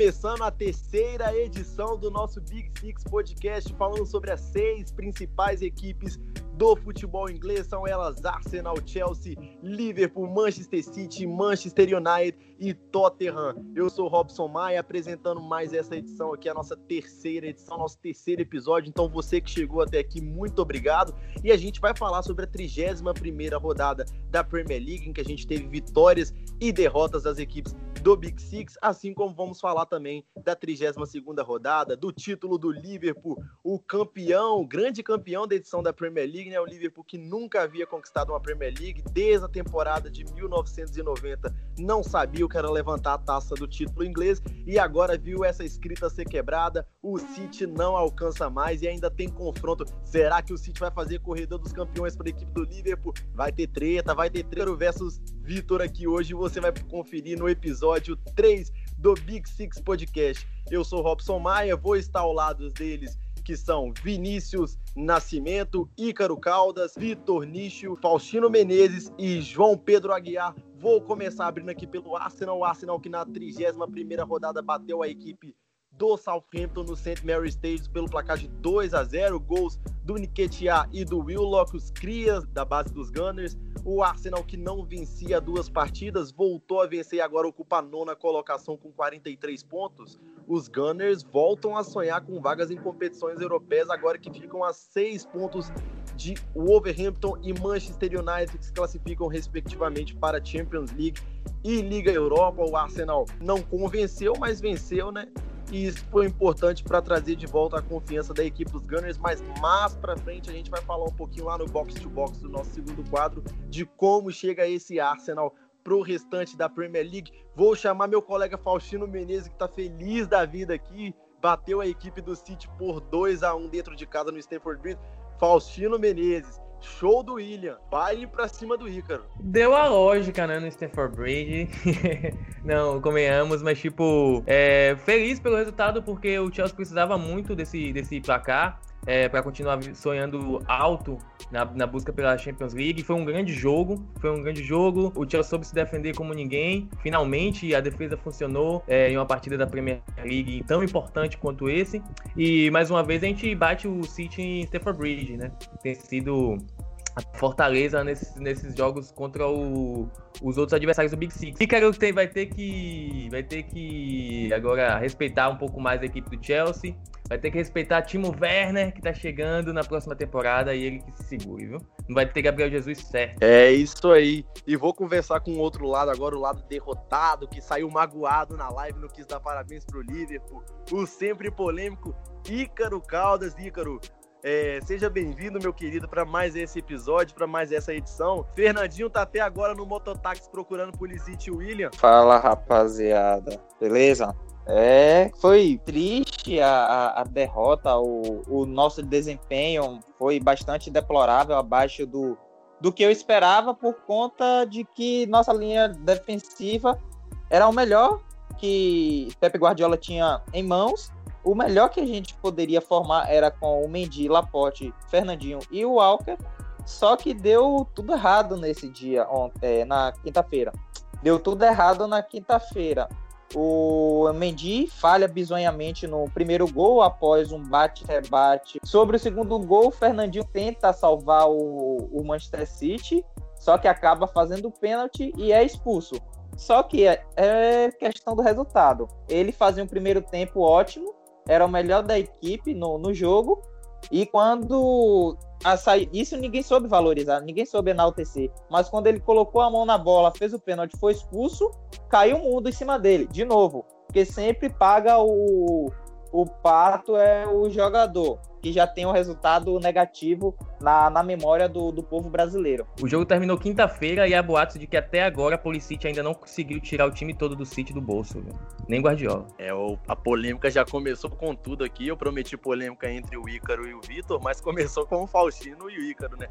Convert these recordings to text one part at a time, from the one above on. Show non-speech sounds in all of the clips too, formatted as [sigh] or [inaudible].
Começando a terceira edição do nosso Big Six Podcast, falando sobre as seis principais equipes do futebol inglês são elas Arsenal, Chelsea, Liverpool, Manchester City, Manchester United e Tottenham. Eu sou Robson Maia apresentando mais essa edição aqui, a nossa terceira edição, nosso terceiro episódio. Então você que chegou até aqui, muito obrigado. E a gente vai falar sobre a 31 primeira rodada da Premier League, em que a gente teve vitórias e derrotas das equipes do Big Six, assim como vamos falar também da 32ª rodada, do título do Liverpool, o campeão, grande campeão da edição da Premier League, né? O Liverpool que nunca havia conquistado uma Premier League desde a temporada de 1990, não sabia o que era levantar a taça do título inglês e agora viu essa escrita ser quebrada, o City não alcança mais e ainda tem confronto. Será que o City vai fazer corredor dos campeões para a equipe do Liverpool? Vai ter treta, vai ter treta versus Vitor aqui hoje, você vai conferir no episódio 3 do Big Six Podcast. Eu sou Robson Maia, vou estar ao lado deles, que são Vinícius Nascimento, Ícaro Caldas, Vitor Nicho, Faustino Menezes e João Pedro Aguiar. Vou começar abrindo aqui pelo Arsenal, o Arsenal que na 31ª rodada bateu a equipe do Southampton no St. Mary's Stadium pelo placar de 2 a 0, gols do Nketiah e do Willock, os crias da base dos Gunners. O Arsenal que não vencia duas partidas voltou a vencer e agora ocupa a nona colocação com 43 pontos. Os Gunners voltam a sonhar com vagas em competições europeias agora que ficam a seis pontos de Wolverhampton e Manchester United que se classificam respectivamente para Champions League e Liga Europa. O Arsenal não convenceu, mas venceu, né? E isso foi importante para trazer de volta a confiança da equipe dos Gunners, mas mais para frente a gente vai falar um pouquinho lá no box to box do nosso segundo quadro de como chega esse Arsenal pro restante da Premier League. Vou chamar meu colega Faustino Menezes que está feliz da vida aqui, bateu a equipe do City por 2 a 1 dentro de casa no Stamford Bridge. Faustino Menezes, Show do William. Baile pra cima do Ícaro. Deu a lógica, né, no Stanford Bridge. [laughs] Não, convenhamos, mas tipo, é, feliz pelo resultado porque o Chelsea precisava muito desse, desse placar. É, para continuar sonhando alto na, na, busca pela Champions League. Foi um grande jogo, foi um grande jogo. O Chelsea soube se defender como ninguém. Finalmente a defesa funcionou é, em uma partida da Premier League tão importante quanto esse. E mais uma vez a gente bate o City em Stamford Bridge, né? Tem sido Fortaleza nesses, nesses jogos contra o, os outros adversários do Big Six. Quero que vai ter que vai ter que agora respeitar um pouco mais a equipe do Chelsea. Vai ter que respeitar Timo Werner, que tá chegando na próxima temporada, e ele que se segure, viu? Não vai ter Gabriel Jesus certo. É isso aí. E vou conversar com o outro lado agora, o lado derrotado, que saiu magoado na live, não quis dar parabéns pro Liverpool. O sempre polêmico Ícaro Caldas. Ícaro, é, seja bem-vindo, meu querido, para mais esse episódio, para mais essa edição. Fernandinho tá até agora no mototáxi procurando Pulisic e William. Fala, rapaziada. Beleza? É, foi triste a, a, a derrota, o, o, nosso desempenho foi bastante deplorável, abaixo do, do que eu esperava, por conta de que nossa linha defensiva era o melhor que Pepe Guardiola tinha em mãos. O melhor que a gente poderia formar era com o Mendy, Laporte, Fernandinho e o Walker. Só que deu tudo errado nesse dia, ontem, é, na quinta-feira. Deu tudo errado na quinta-feira. O Mendy falha bizonhamente no primeiro gol após um bate-rebate. Sobre o segundo gol, o Fernandinho tenta salvar o, o Manchester City, só que acaba fazendo pênalti e é expulso. Só que é, é questão do resultado. Ele fazia um primeiro tempo ótimo, era o melhor da equipe no, no jogo, e quando a sair, isso ninguém soube valorizar, ninguém soube enaltecer. Mas quando ele colocou a mão na bola, fez o pênalti, foi expulso, caiu o mundo em cima dele, de novo. Porque sempre paga o, o pato é o jogador que já tem um resultado negativo na, na memória do, do povo brasileiro. O jogo terminou quinta-feira e há boatos de que até agora a Policite ainda não conseguiu tirar o time todo do City do bolso, viu? nem Guardiola. É, o, a polêmica já começou com tudo aqui. Eu prometi polêmica entre o Ícaro e o Vitor, mas começou com o Faustino e o Ícaro, né?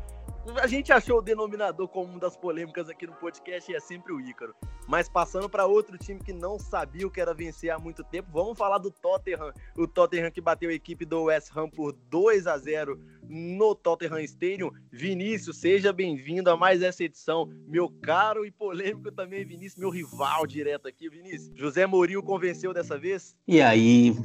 A gente achou o denominador comum das polêmicas aqui no podcast e é sempre o Ícaro. Mas passando para outro time que não sabia o que era vencer há muito tempo, vamos falar do Tottenham. O Tottenham que bateu a equipe do West Ham por 2 a 0 no Tottenham Stadium. Vinícius, seja bem-vindo a mais essa edição. Meu caro e polêmico também, Vinícius, meu rival direto aqui. Vinícius, José Mourinho convenceu dessa vez? E aí,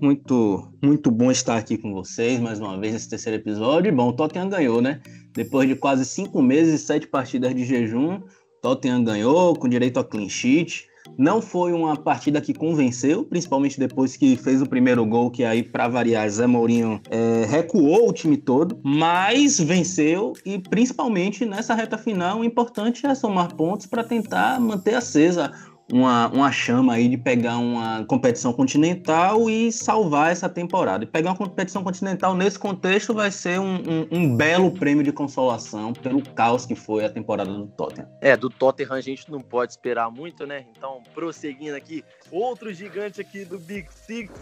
muito, muito bom estar aqui com vocês mais uma vez nesse terceiro episódio. Bom, o Tottenham ganhou, né? Depois de quase cinco meses e sete partidas de jejum, Tottenham ganhou com direito a clean sheet. Não foi uma partida que convenceu, principalmente depois que fez o primeiro gol, que aí, para variar, Zé Mourinho é, recuou o time todo, mas venceu e principalmente nessa reta final, o importante é somar pontos para tentar manter acesa uma, uma chama aí de pegar uma competição continental e salvar essa temporada. E pegar uma competição continental nesse contexto vai ser um, um, um, belo prêmio de consolação pelo caos que foi a temporada do Tottenham. É, do Tottenham a gente não pode esperar muito, né? Então, prosseguindo aqui, outro gigante aqui do Big Six,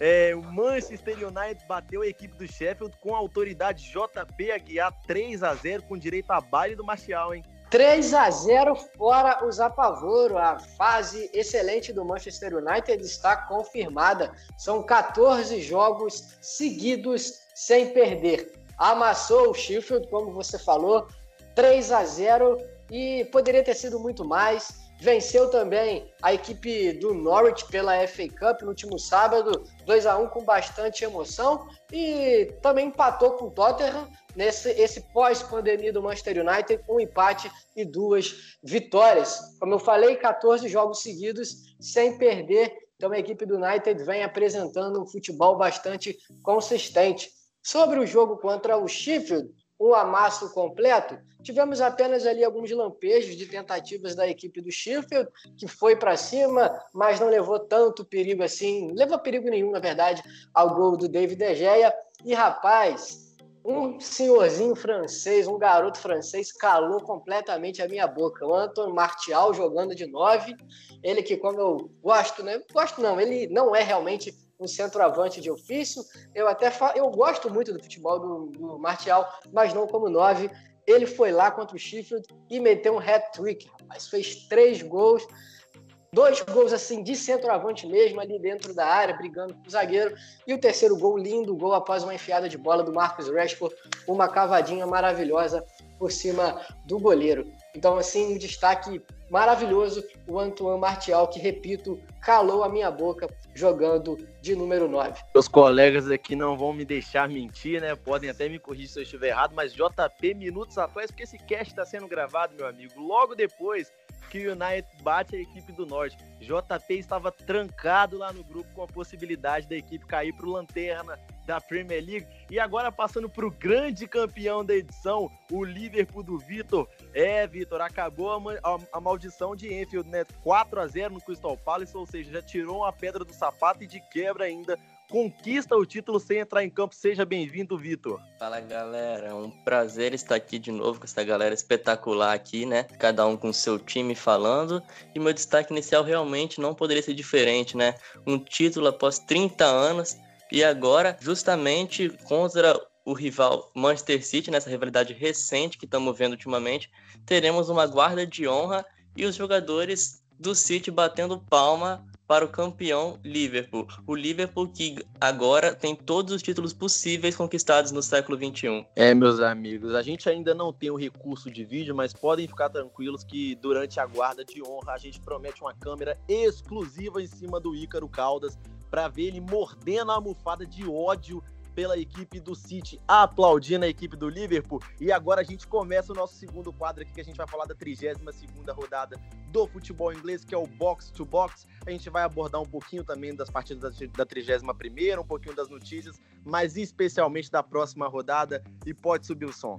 é, o Manchester United bateu a equipe do Sheffield com a autoridade JP Aguiar 3 a 0 com direito a baile do Martial, hein? 3 a 0 fora os apavoro. A fase excelente do Manchester United está confirmada. São 14 jogos seguidos sem perder. Amassou o Sheffield, como você falou, 3 a 0 e poderia ter sido muito mais. Venceu também a equipe do Norwich pela FA Cup no último sábado, 2 a 1 com bastante emoção e também empatou com o Tottenham nesse esse pós-pandemia do Manchester United, um empate e duas vitórias. Como eu falei, 14 jogos seguidos sem perder. Então a equipe do United vem apresentando um futebol bastante consistente. Sobre o jogo contra o Sheffield, um amasso completo, tivemos apenas ali alguns lampejos de tentativas da equipe do Sheffield, que foi para cima, mas não levou tanto perigo assim, levou perigo nenhum, na verdade, ao gol do David De Gea. E rapaz, um senhorzinho francês, um garoto francês, calou completamente a minha boca. O Anton Martial jogando de nove, ele que, como eu gosto, né? Gosto não, ele não é realmente um centroavante de ofício. Eu até eu gosto muito do futebol do, do Martial, mas não como nove. Ele foi lá contra o Sheffield e meteu um hat-trick, rapaz. Fez três gols, dois gols assim de centroavante mesmo, ali dentro da área, brigando com o zagueiro. E o terceiro gol, lindo gol após uma enfiada de bola do Marcus Rashford, uma cavadinha maravilhosa por cima do goleiro. Então, assim, um destaque maravilhoso, o Antoine Martial, que, repito, calou a minha boca jogando de número 9. Os colegas aqui não vão me deixar mentir, né? Podem até me corrigir se eu estiver errado, mas JP minutos atrás, porque esse cast está sendo gravado, meu amigo, logo depois que o United bate a equipe do Norte. JP estava trancado lá no grupo com a possibilidade da equipe cair para o Lanterna da Premier League. E agora passando para o grande campeão da edição, o Liverpool do Vitor. É, Vitor, acabou a, a, maldição de Enfield, né? 4 a 0 no Crystal Palace, ou seja, já tirou uma pedra do sapato e de quebra ainda conquista o título sem entrar em campo. Seja bem-vindo, Vitor. Fala, galera. É um prazer estar aqui de novo com essa galera espetacular aqui, né? Cada um com seu time falando. E meu destaque inicial realmente não poderia ser diferente, né? Um título após 30 anos e agora, justamente contra o rival Manchester City, nessa rivalidade recente que estamos vendo ultimamente, teremos uma guarda de honra e os jogadores do City batendo palma para o campeão Liverpool. O Liverpool que agora tem todos os títulos possíveis conquistados no século XXI. É, meus amigos, a gente ainda não tem o recurso de vídeo, mas podem ficar tranquilos que durante a guarda de honra a gente promete uma câmera exclusiva em cima do Ícaro Caldas para ver ele mordendo a almofada de ódio pela equipe do City, aplaudindo a equipe do Liverpool. E agora a gente começa o nosso segundo quadro aqui, que a gente vai falar da 32 rodada do futebol inglês, que é o Box to Box. A gente vai abordar um pouquinho também das partidas da 31 um pouquinho das notícias, mas especialmente da próxima rodada. E pode subir o som.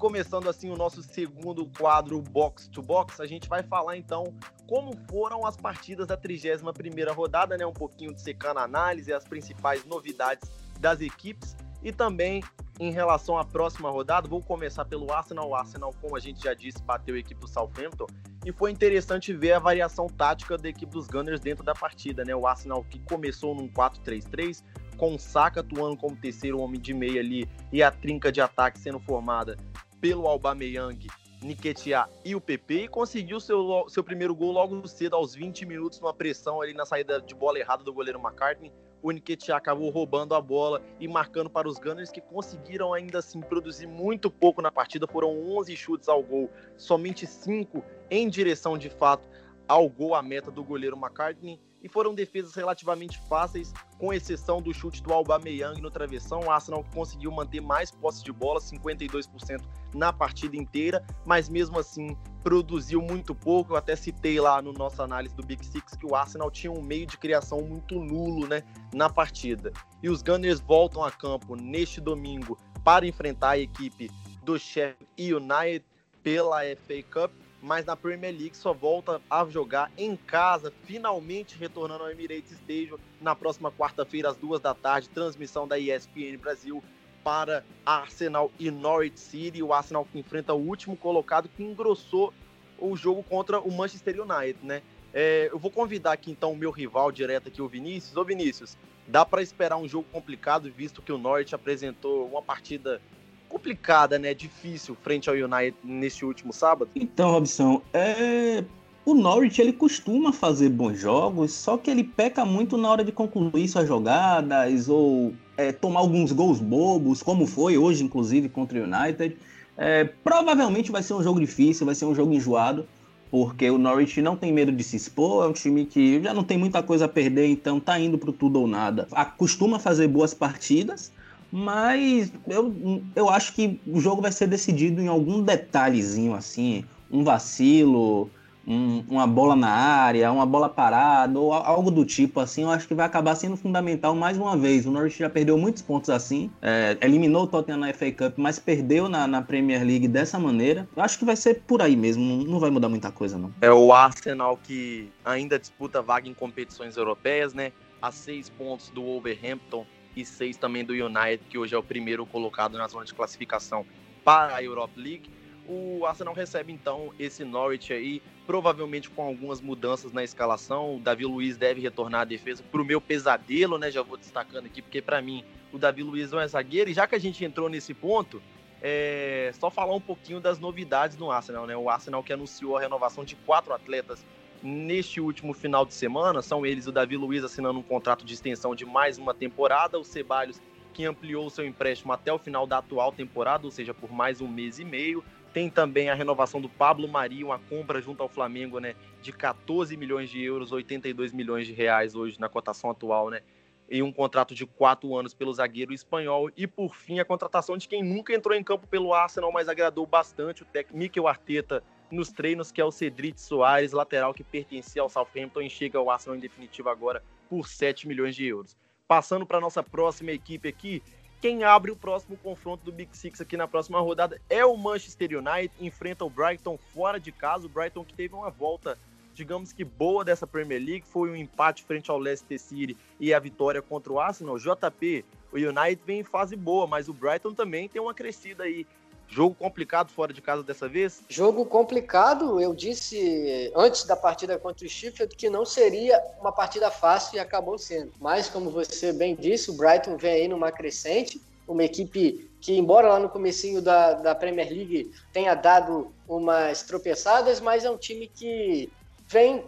Começando assim o nosso segundo quadro Box to Box, a gente vai falar então como foram as partidas da 31ª rodada, né? Um pouquinho de secando análise, as principais novidades das equipes e também em relação à próxima rodada, vou começar pelo Arsenal. O Arsenal, como a gente já disse, bateu a equipe do Southampton E foi interessante ver a variação tática da equipe dos Gunners dentro da partida, né? O Arsenal que começou num 4-3-3, com o Saka atuando como terceiro homem de meia ali e a trinca de ataque sendo formada pelo Aubameyang, Nketiah e o PP e conseguiu seu, seu primeiro gol logo cedo aos 20 minutos numa pressão ali na saída de bola errada do goleiro McCartney o Nketiah acabou roubando a bola e marcando para os Gunners que conseguiram ainda assim produzir muito pouco na partida. Foram 11 chutes ao gol, somente 5 em direção de fato ao gol, a meta do goleiro McCartney e foram defesas relativamente fáceis, com exceção do chute do Aubameyang no travessão. O Arsenal conseguiu manter mais posse de bola, 52% na partida inteira, mas mesmo assim produziu muito pouco. Eu até citei lá no nossa análise do Big Six que o Arsenal tinha um meio de criação muito nulo né, na partida. E os Gunners voltam a campo neste domingo para enfrentar a equipe do Sheffield United pela FA Cup mas na Premier League só volta a jogar em casa, finalmente retornando ao Emirates Stadium na próxima quarta-feira às duas da tarde, transmissão da ESPN Brasil para Arsenal e Norwich City, o Arsenal que enfrenta o último colocado que engrossou o jogo contra o Manchester United, né? É, eu vou convidar aqui então o meu rival direto aqui, o Vinícius. Ô Vinícius, dá para esperar um jogo complicado, visto que o Norwich apresentou uma partida complicada, né? Difícil frente ao United neste último sábado. Então, Robson, é... o Norwich ele costuma fazer bons jogos, só que ele peca muito na hora de concluir suas jogadas ou é, tomar alguns gols bobos, como foi hoje, inclusive, contra o United. É, provavelmente vai ser um jogo difícil, vai ser um jogo enjoado, porque o Norwich não tem medo de se expor, é um time que já não tem muita coisa a perder, então tá indo pro tudo ou nada. Costuma fazer boas partidas, mas eu, eu acho que o jogo vai ser decidido em algum detalhezinho assim, um vacilo, um, uma bola na área, uma bola parada, ou algo do tipo assim, eu acho que vai acabar sendo fundamental mais uma vez. O Norwich já perdeu muitos pontos assim, é, eliminou o Tottenham na FA Cup, mas perdeu na, na, Premier League dessa maneira. Eu acho que vai ser por aí mesmo, não, não vai mudar muita coisa não. É o Arsenal que ainda disputa vaga em competições europeias, né? A seis pontos do Wolverhampton e seis também do United, que hoje é o primeiro colocado na zona de classificação para a Europa League. O Arsenal recebe então esse Norwich aí, provavelmente com algumas mudanças na escalação. O Davi Luiz deve retornar à defesa para o meu pesadelo, né? Já vou destacando aqui, porque para mim o Davi Luiz não é zagueiro. E já que a gente entrou nesse ponto, é só falar um pouquinho das novidades no Arsenal, né? O Arsenal que anunciou a renovação de quatro atletas neste último final de semana. São eles o Davi Luiz assinando um contrato de extensão de mais uma temporada, o Ceballos que ampliou seu empréstimo até o final da atual temporada, ou seja, por mais um mês e meio. Tem também a renovação do Pablo Mari, uma compra junto ao Flamengo, né, de 14 milhões de euros, 82 milhões de reais hoje na cotação atual, né, e um contrato de quatro anos pelo zagueiro espanhol. E por fim, a contratação de quem nunca entrou em campo pelo Arsenal, mas agradou bastante o técnico Mikel Arteta nos treinos, que é o Cedric Soares, lateral que pertencia ao Southampton e chega ao Arsenal em definitivo agora por 7 milhões de euros. Passando para nossa próxima equipe aqui, quem abre o próximo confronto do Big Six aqui na próxima rodada é o Manchester United, enfrenta o Brighton fora de casa, o Brighton que teve uma volta, digamos que boa dessa Premier League, foi um empate frente ao Leicester City e a vitória contra o Arsenal. JP, o United vem em fase boa, mas o Brighton também tem uma crescida aí Jogo complicado fora de casa dessa vez? Jogo complicado, eu disse antes da partida contra o Sheffield que não seria uma partida fácil e acabou sendo. Mas, como você bem disse, o Brighton vem aí numa crescente, uma equipe que, embora lá no comecinho da, da Premier League tenha dado umas tropeçadas, mas é um time que vem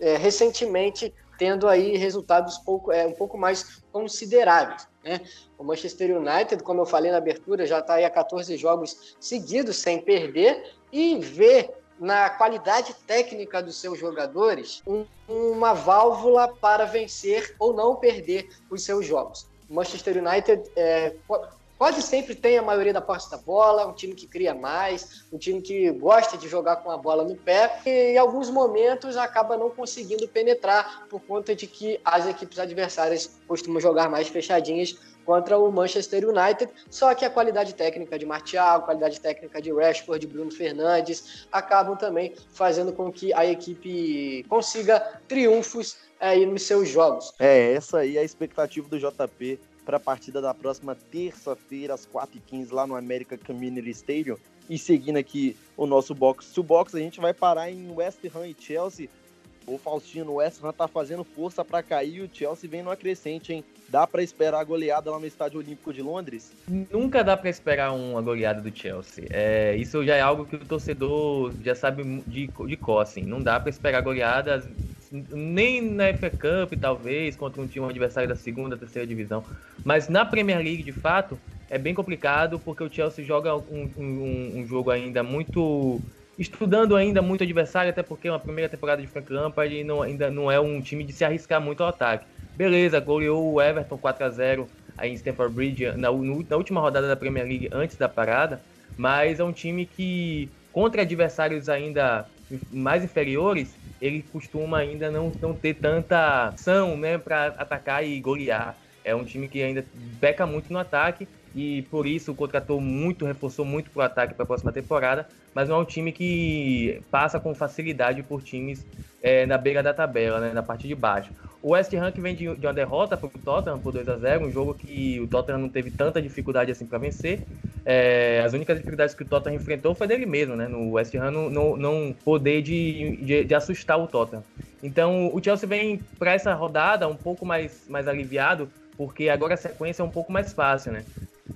é, recentemente tendo aí resultados pouco, é, um pouco mais consideráveis. Né? O Manchester United, como eu falei na abertura, já está aí a 14 jogos seguidos sem perder e vê na qualidade técnica dos seus jogadores um, uma válvula para vencer ou não perder os seus jogos. O Manchester United é, quase sempre tem a maioria da posse da bola, um time que cria mais, um time que gosta de jogar com a bola no pé e em alguns momentos acaba não conseguindo penetrar por conta de que as equipes adversárias costumam jogar mais fechadinhas contra o Manchester United, só que a qualidade técnica de Martial, a qualidade técnica de Rashford, de Bruno Fernandes, acabam também fazendo com que a equipe consiga triunfos aí nos seus jogos. É, essa aí é a expectativa do JP para a partida da próxima terça-feira, às 4h15, lá no America Community Stadium. E seguindo aqui o nosso box to box, a gente vai parar em West Ham e Chelsea. O Faustino, o West Ham tá fazendo força para cair e o Chelsea vem numa crescente, hein? Dá para esperar a goleada lá no Estádio Olímpico de Londres? Nunca dá para esperar uma goleada do Chelsea. É, isso já é algo que o torcedor já sabe de, de cor, assim. Não dá para esperar goleadas nem na FA Cup, talvez, contra um time adversário da segunda, terceira divisão. Mas na Premier League, de fato, é bem complicado porque o Chelsea joga um, um, um jogo ainda muito estudando ainda muito adversário, até porque é uma primeira temporada de Frank Lampard não, ainda não é um time de se arriscar muito ao ataque. Beleza, goleou o Everton 4 a 0 aí em Stamford Bridge na, na última rodada da Premier League antes da parada, mas é um time que contra adversários ainda mais inferiores, ele costuma ainda não, não ter tanta ação né, para atacar e golear. É um time que ainda peca muito no ataque e por isso contratou muito, reforçou muito para o ataque para a próxima temporada, mas não é um time que passa com facilidade por times é, na beira da tabela, né, na parte de baixo. O West Ham que vem de, de uma derrota para o Tottenham por 2 a 0 um jogo que o Tottenham não teve tanta dificuldade assim para vencer. É, as únicas dificuldades que o Tottenham enfrentou foi dele mesmo, né, no West Ham não, não, não poder de, de, de assustar o Tottenham. Então o Chelsea vem para essa rodada um pouco mais, mais aliviado, porque agora a sequência é um pouco mais fácil, né?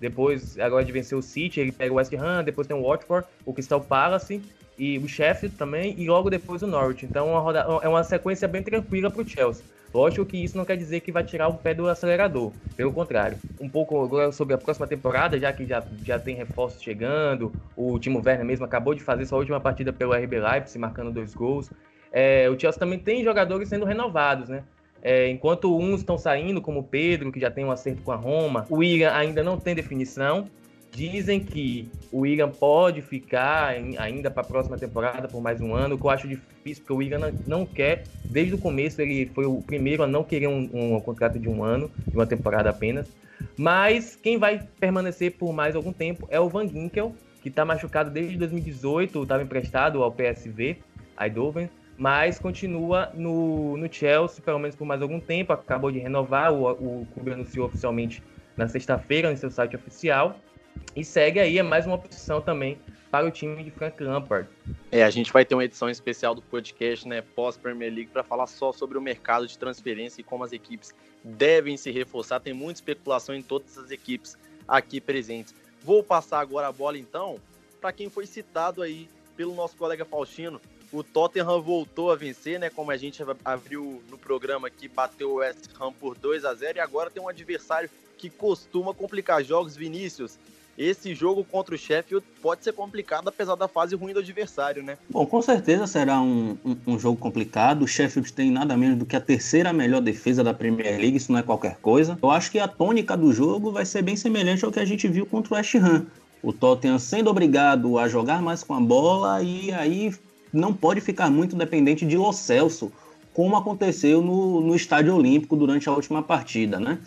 Depois, agora de vencer o City, ele pega o West Ham, depois tem o Watford, o Crystal Palace e o Sheffield também, e logo depois o Norwich. Então é uma, roda... é uma sequência bem tranquila para o Chelsea. Lógico que isso não quer dizer que vai tirar o pé do acelerador, pelo contrário. Um pouco agora sobre a próxima temporada, já que já, já tem reforços chegando, o Timo Werner mesmo acabou de fazer sua última partida pelo RB Leipzig, marcando dois gols. É, o Chelsea também tem jogadores sendo renovados, né? É, enquanto uns estão saindo, como o Pedro, que já tem um acerto com a Roma, o William ainda não tem definição. Dizem que o William pode ficar em, ainda para a próxima temporada por mais um ano, o que eu acho difícil, porque o William não, não, quer, desde o começo, ele foi o primeiro a não querer um, um, contrato de um ano, de uma temporada apenas. Mas quem vai permanecer por mais algum tempo é o Van Ginkel, que está machucado desde 2018, estava emprestado ao PSV, Eindhoven, mas continua no, no Chelsea, pelo menos por mais algum tempo. Acabou de renovar, o, o clube anunciou oficialmente na sexta-feira no seu site oficial. E segue aí, é mais uma opção também para o time de Frank Lampard. É, a gente vai ter uma edição especial do podcast, né, pós-Premier League, para falar só sobre o mercado de transferência e como as equipes devem se reforçar. Tem muita especulação em todas as equipes aqui presentes. Vou passar agora a bola, então, para quem foi citado aí pelo nosso colega Faustino, o Tottenham voltou a vencer, né? Como a gente abriu no programa aqui, bateu o West Ham por 2 a 0 e agora tem um adversário que costuma complicar jogos, Vinícius. Esse jogo contra o Sheffield pode ser complicado, apesar da fase ruim do adversário, né? Bom, com certeza será um, um, um jogo complicado. O Sheffield tem nada menos do que a terceira melhor defesa da Premier League, isso não é qualquer coisa. Eu acho que a tônica do jogo vai ser bem semelhante ao que a gente viu contra o West Ham. O Tottenham sendo obrigado a jogar mais com a bola e aí não pode ficar muito dependente de Lo Celso, como aconteceu no, no Estádio Olímpico durante a última partida, né?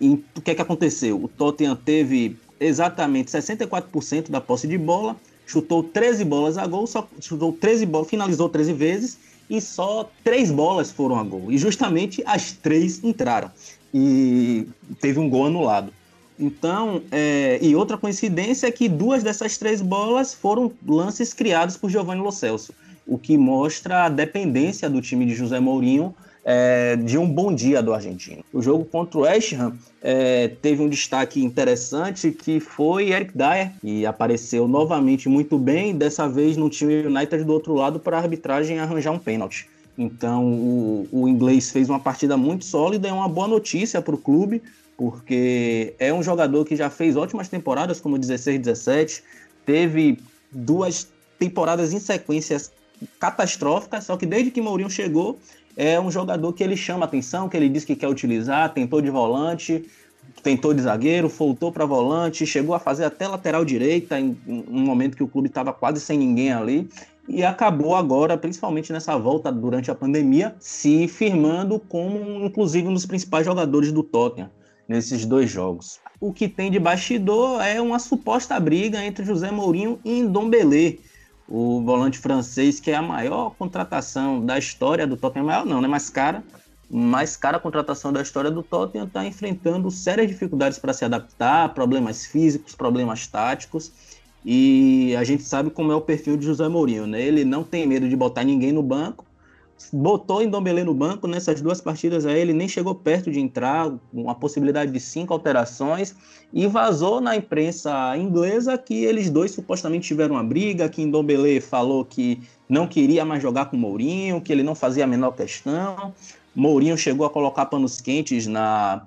E o que é que aconteceu? O Tottenham teve exatamente 64% da posse de bola, chutou 13 bolas a gol, só chutou 13 bolas, finalizou 13 vezes e só três bolas foram a gol. E justamente as três entraram. E teve um gol anulado. Então, é, e outra coincidência é que duas dessas três bolas foram lances criados por Giovanni Lo Celso o que mostra a dependência do time de José Mourinho é, de um bom dia do argentino. O jogo contra o West Ham é, teve um destaque interessante que foi Eric Dyer, que apareceu novamente muito bem, dessa vez no time United do outro lado para a arbitragem arranjar um pênalti. Então o, o inglês fez uma partida muito sólida, é uma boa notícia para o clube, porque é um jogador que já fez ótimas temporadas, como 16, 17, teve duas temporadas em sequências catastrófica, só que desde que Mourinho chegou, é um jogador que ele chama atenção, que ele diz que quer utilizar, tentou de volante, tentou de zagueiro, voltou para volante, chegou a fazer até lateral direita em um momento que o clube estava quase sem ninguém ali e acabou agora, principalmente nessa volta durante a pandemia, se firmando como inclusive um dos principais jogadores do Tottenham nesses dois jogos. O que tem de bastidor é uma suposta briga entre José Mourinho e Ndombele, o volante francês, que é a maior contratação da história do Tottenham, maior não, né? Mais cara, mais cara contratação da história do Tottenham, está enfrentando sérias dificuldades para se adaptar, problemas físicos, problemas táticos, E a gente sabe como é o perfil de José Mourinho, né? Ele não tem medo de botar ninguém no banco. Botou em Dombele no banco nessas duas partidas aí, ele nem chegou perto de entrar, uma possibilidade de cinco alterações, e vazou na imprensa inglesa que eles dois supostamente tiveram uma briga, que Ndombele falou que não queria mais jogar com Mourinho, que ele não fazia a menor questão. Mourinho chegou a colocar panos quentes na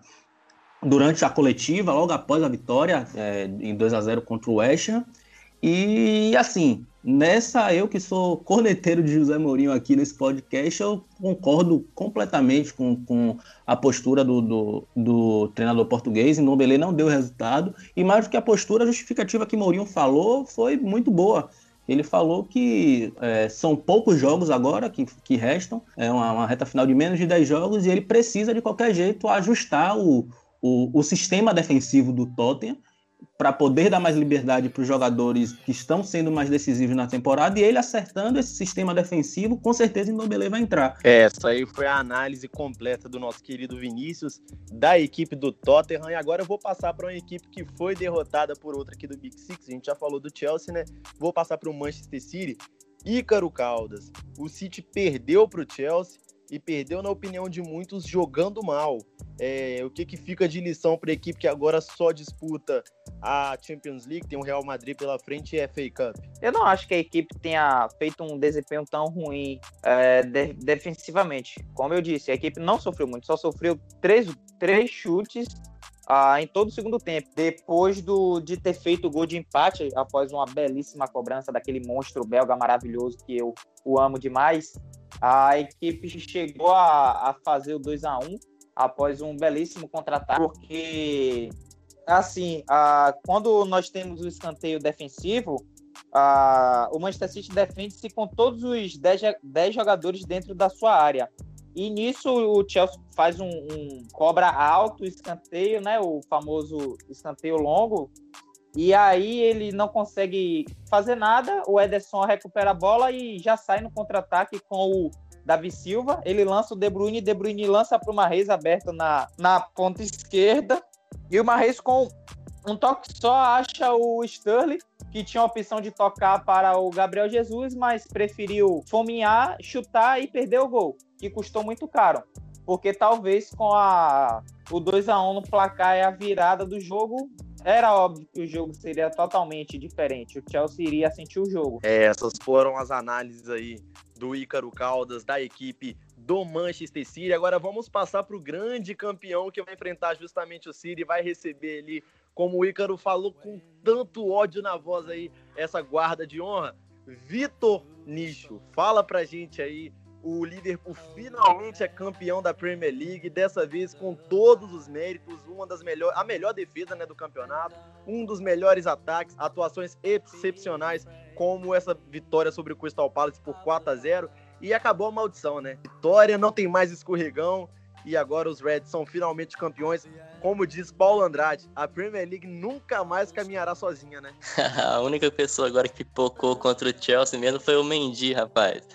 durante a coletiva, logo após a vitória é, em 2 a 0 contra o West Ham. E assim, nessa eu que sou corneteiro de José Mourinho aqui nesse podcast, eu concordo completamente com, com a postura do, do, do treinador português. Em Ndombele não deu resultado. E mais do que a postura, a justificativa que Mourinho falou foi muito boa. Ele falou que é, são poucos jogos agora que, que restam, é uma, uma, reta final de menos de 10 jogos, e ele precisa, de qualquer jeito, ajustar o, o, o sistema defensivo do Tottenham para poder dar mais liberdade para os jogadores que estão sendo mais decisivos na temporada e ele acertando esse sistema defensivo, com certeza Ndombele vai entrar. É, essa aí foi a análise completa do nosso querido Vinícius, da equipe do Tottenham, e agora eu vou passar para uma equipe que foi derrotada por outra aqui do Big Six, a gente já falou do Chelsea, né? Vou passar para o Manchester City, Ícaro Caldas. O City perdeu para o Chelsea, e perdeu, na opinião de muitos, jogando mal. É, o que, que fica de lição para a equipe que agora só disputa a Champions League, tem o Real Madrid pela frente e a FA Cup? Eu não acho que a equipe tenha feito um desempenho tão ruim é, de, defensivamente. Como eu disse, a equipe não sofreu muito, só sofreu três, três chutes ah, em todo o segundo tempo. Depois do, de ter feito o gol de empate, após uma belíssima cobrança daquele monstro belga maravilhoso que eu o amo demais, a equipe chegou a, a fazer o 2 a 1 após um belíssimo contra-ataque, porque assim, a, quando nós temos o escanteio defensivo, a, o Manchester City defende-se com todos os 10, 10 jogadores dentro da sua área. E nisso o Chelsea faz um, um, cobra alto escanteio, né? O famoso escanteio longo. E aí ele não consegue fazer nada. O Ederson recupera a bola e já sai no contra-ataque com o Davi Silva. Ele lança o De Bruyne, De Bruyne lança para o Marreis aberto na, na ponta esquerda. E o Marreis com um toque só acha o Sterling, que tinha a opção de tocar para o Gabriel Jesus, mas preferiu fominhar, chutar e perder o gol, que custou muito caro. Porque talvez com a, o 2 a 1 no placar e a virada do jogo, era óbvio que o jogo seria totalmente diferente. O Chelsea iria sentir o jogo. É, essas foram as análises aí do Ícaro Caldas, da equipe do Manchester City. Agora vamos passar para o grande campeão que vai enfrentar justamente o City, vai receber ali, como o Ícaro falou, com tanto ódio na voz aí, essa guarda de honra. Vitor Nicho, fala pra gente aí o Liverpool finalmente é campeão da Premier League, dessa vez com todos os méritos, uma das melhores, a melhor defesa né, do campeonato, um dos melhores ataques, atuações excepcionais, como essa vitória sobre o Crystal Palace por 4 a 0 e acabou a maldição, né? Vitória, não tem mais escorregão e agora os Reds são finalmente campeões. Como diz Paulo Andrade, a Premier League nunca mais caminhará sozinha, né? [laughs] a única pessoa agora que pocou contra o Chelsea mesmo foi o Mendy, rapaz.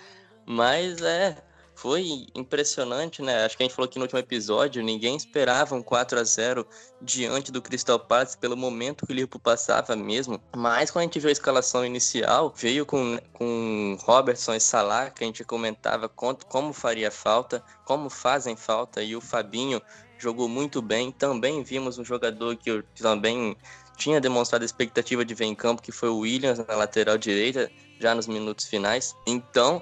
Mas é, foi impressionante, né? Acho que a gente falou aqui no último episódio, ninguém esperava um 4 a 0 diante do Crystal Palace pelo momento que o Liverpool passava mesmo. Mas quando a gente viu a escalação inicial, veio com, com Robertson e Salah, que a gente comentava como faria falta, como fazem falta, e o Fabinho jogou muito bem. Também vimos um jogador que eu também tinha demonstrado expectativa de ver em campo, que foi o Williams na lateral direita, já nos minutos finais. Então,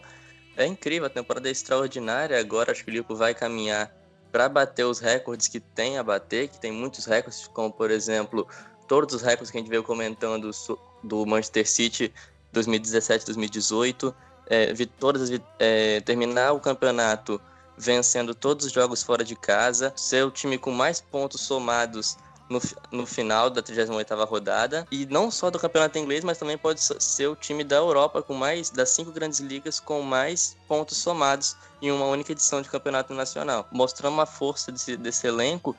é incrível, a temporada é extraordinária. Agora acho que o Liverpool vai caminhar para bater os recordes que tem a bater, que tem muitos recordes, como por exemplo, todos os recordes que a gente veio comentando do Manchester City 2017, 2018, é, é, terminar o campeonato vencendo todos os jogos fora de casa, ser o time com mais pontos somados no, no final da 38ª rodada. E não só do campeonato inglês, mas também pode ser o time da Europa com mais das cinco grandes ligas com mais pontos somados em uma única edição de campeonato nacional. Mostrando uma força desse, desse elenco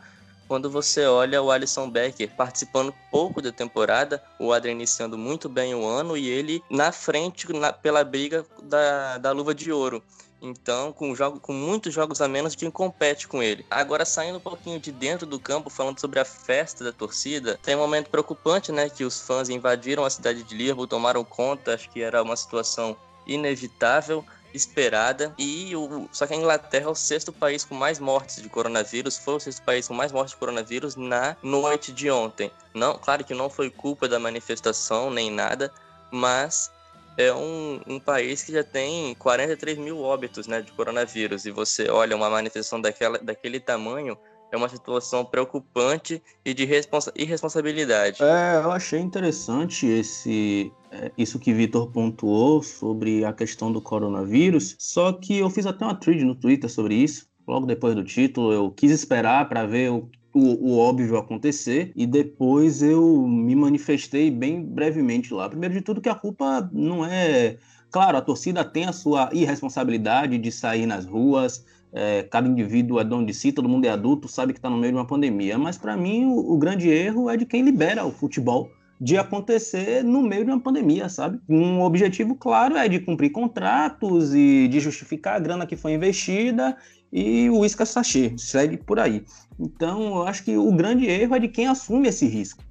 quando você olha o Alisson Becker participando pouco da temporada, o Adrian iniciando muito bem o ano e ele na frente na, pela briga da, da luva de ouro. Então, com, jogo, com muitos jogos a menos, quem compete com ele. Agora, saindo um pouquinho de dentro do campo, falando sobre a festa da torcida, tem um momento preocupante, né? Que os fãs invadiram a cidade de Liverpool, tomaram conta, acho que era uma situação inevitável esperada. E o, só que a Inglaterra é o sexto país com mais mortes de coronavírus, foi o sexto país com mais mortes de coronavírus na noite de ontem. Não, claro que não foi culpa da manifestação nem nada, mas é um, um país que já tem 43 mil óbitos né, de coronavírus. E você olha uma manifestação daquela, daquele tamanho, é uma situação preocupante e de responsa irresponsabilidade. É, eu achei interessante esse é, isso que Vitor pontuou sobre a questão do coronavírus, só que eu fiz até uma thread no Twitter sobre isso, logo depois do título, eu quis esperar para ver o, o, o, óbvio acontecer e depois eu me manifestei bem brevemente lá. Primeiro de tudo que a culpa não é... Claro, a torcida tem a sua irresponsabilidade de sair nas ruas, é, cada indivíduo é dono de si, todo mundo é adulto, sabe que está no meio de uma pandemia. Mas para mim o, o, grande erro é de quem libera o futebol de acontecer no meio de uma pandemia, sabe? Um objetivo claro é de cumprir contratos e de justificar a grana que foi investida e o isca sachê, segue por aí. Então eu acho que o grande erro é de quem assume esse risco,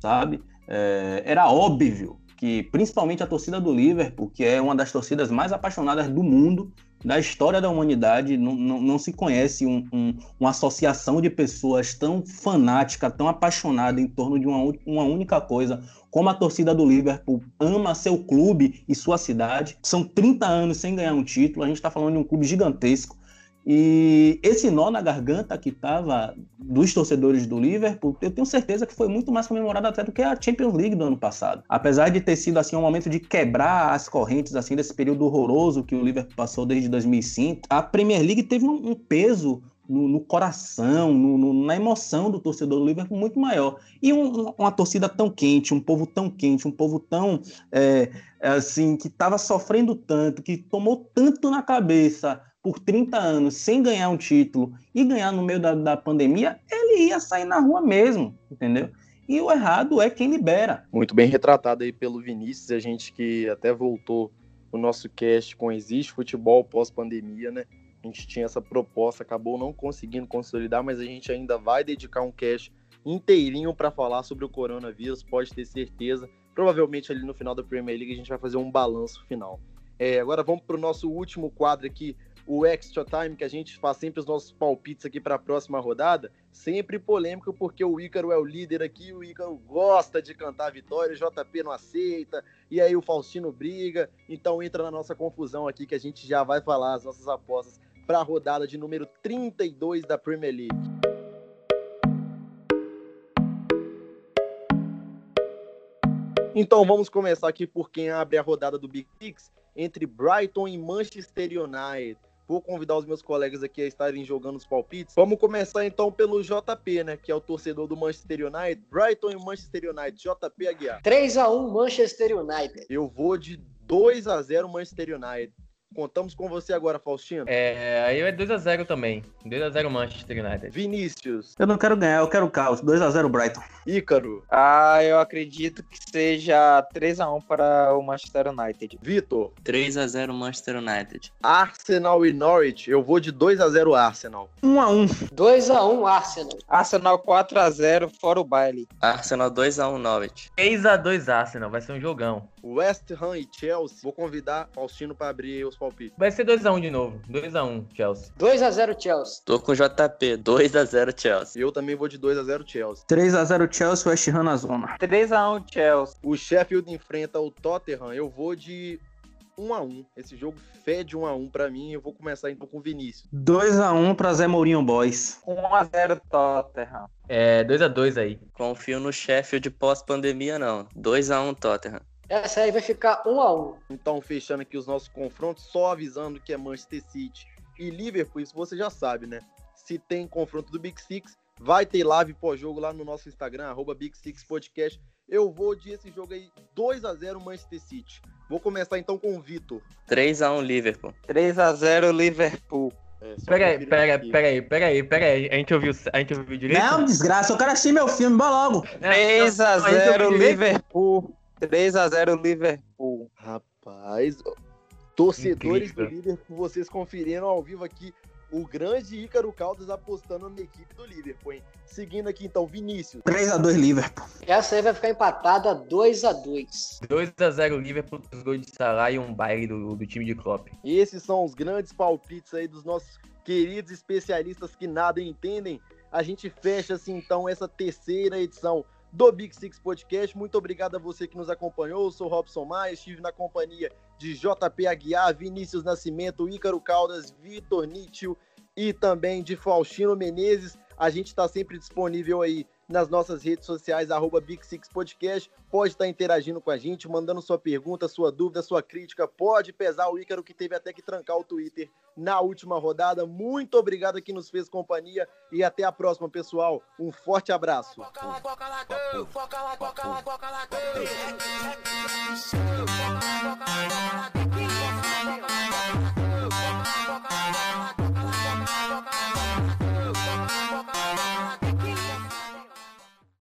sabe? É, era óbvio que principalmente a torcida do Liverpool, que é uma das torcidas mais apaixonadas do mundo, da história da humanidade, não, não, não se conhece um, um, uma associação de pessoas tão fanática, tão apaixonada em torno de uma, uma única coisa, como a torcida do Liverpool ama seu clube e sua cidade. São 30 anos sem ganhar um título, a gente está falando de um clube gigantesco. E esse nó na garganta que estava dos torcedores do Liverpool, eu tenho certeza que foi muito mais comemorado até do que a Champions League do ano passado. Apesar de ter sido assim um momento de quebrar as correntes assim desse período horroroso que o Liverpool passou desde 2005, a Premier League teve um, um peso no, no, coração, no, no, na emoção do torcedor do Liverpool muito maior. E um, uma torcida tão quente, um povo tão quente, um povo tão é, assim que estava sofrendo tanto, que tomou tanto na cabeça por 30 anos sem ganhar um título e ganhar no meio da, da pandemia, ele ia sair na rua mesmo, entendeu? E o errado é quem libera. Muito bem retratado aí pelo Vinícius, a gente que até voltou o nosso cast com Existe Futebol pós-pandemia, né? A gente tinha essa proposta, acabou não conseguindo consolidar, mas a gente ainda vai dedicar um cast inteirinho para falar sobre o coronavírus, pode ter certeza. Provavelmente ali no final da Premier League a gente vai fazer um balanço final. É, agora vamos para o nosso último quadro aqui, o extra time, que a gente faz sempre os nossos palpites aqui para a próxima rodada, sempre polêmico, porque o Ícaro é o líder aqui, o Ícaro gosta de cantar vitória, o JP não aceita, e aí o Faustino briga, então entra na nossa confusão aqui que a gente já vai falar as nossas apostas para a rodada de número 32 da Premier League. Então vamos começar aqui por quem abre a rodada do Big Six entre Brighton e Manchester United. Vou convidar os meus colegas aqui a estarem jogando os palpites. Vamos começar então pelo JP, né? Que é o torcedor do Manchester United. Brighton e Manchester United. JP Aguiar. 3 a 1 Manchester United. Eu vou de 2 a 0 Manchester United. Contamos com você agora, Faustino. É, aí é 2x0 também. 2x0 Manchester United. Vinícius. Eu não quero ganhar, eu quero caos. 2x0 Brighton. Ícaro. Ah, eu acredito que seja 3x1 para o Manchester United. Vitor. 3x0 Manchester United. Arsenal e Norwich. Eu vou de 2x0 Arsenal. 1x1. 2x1 Arsenal. Arsenal 4x0 fora o baile. Arsenal 2x1 Norwich. 3x2 Arsenal. Vai ser um jogão. West Ham e Chelsea. Vou convidar Faustino para abrir os palpites. Vai ser 2x1 de novo. 2x1 Chelsea. 2x0 Chelsea. Tô com JP. 2x0 Chelsea. Eu também vou de 2x0 Chelsea. 3x0 Chelsea, West Ham na zona. 3x1 Chelsea. O Sheffield enfrenta o Tottenham. Eu vou de 1x1. Esse jogo fede 1x1 pra mim. Eu vou começar então com o Vinícius. 2x1 pra Zé Mourinho Boys. 1x0 Tottenham. É, 2x2 aí. Confio no Sheffield pós-pandemia, não. 2x1 Tottenham. Essa aí vai ficar um a um. Então, fechando aqui os nossos confrontos, só avisando que é Manchester City e Liverpool, isso você já sabe, né? Se tem confronto do Big Six, vai ter live pós-jogo lá no nosso Instagram, arroba Big Six Podcast. Eu vou de esse jogo aí 2 a 0 Manchester City. Vou começar então com o Vitor. 3 a 1 Liverpool. 3 a 0 Liverpool. É, aí, pera, peraí, peraí, peraí. A gente ouviu, a gente ouviu direito? Não, desgraça, eu quero assistir meu filme, bora logo. 3x0 então, então, Liverpool. 3 a 0 Liverpool. Rapaz, torcedores Incrível. do Liverpool, vocês conferiram ao vivo aqui o grande Ícaro Caldas apostando na equipe do Liverpool, hein? Seguindo aqui então, Vinícius. 3x2 Liverpool. Essa aí vai ficar empatada 2x2. 2x0 Liverpool, os gols de Salah e um baile do, do time de Klopp. Esses são os grandes palpites aí dos nossos queridos especialistas que nada entendem. A gente fecha assim então essa terceira edição do Big Six Podcast. Muito obrigado a você que nos acompanhou. Eu sou Robson Maia, estive na companhia de JP Aguiar, Vinícius Nascimento, Ícaro Caldas, Vitor Nítil e também de Faustino Menezes. A gente está sempre disponível aí nas nossas redes sociais, arroba Big Six Podcast. Pode estar tá interagindo com a gente, mandando sua pergunta, sua dúvida, sua crítica. Pode pesar o Ícaro, que teve até que trancar o Twitter na última rodada. Muito obrigado a quem nos fez companhia e até a próxima, pessoal. Um forte abraço.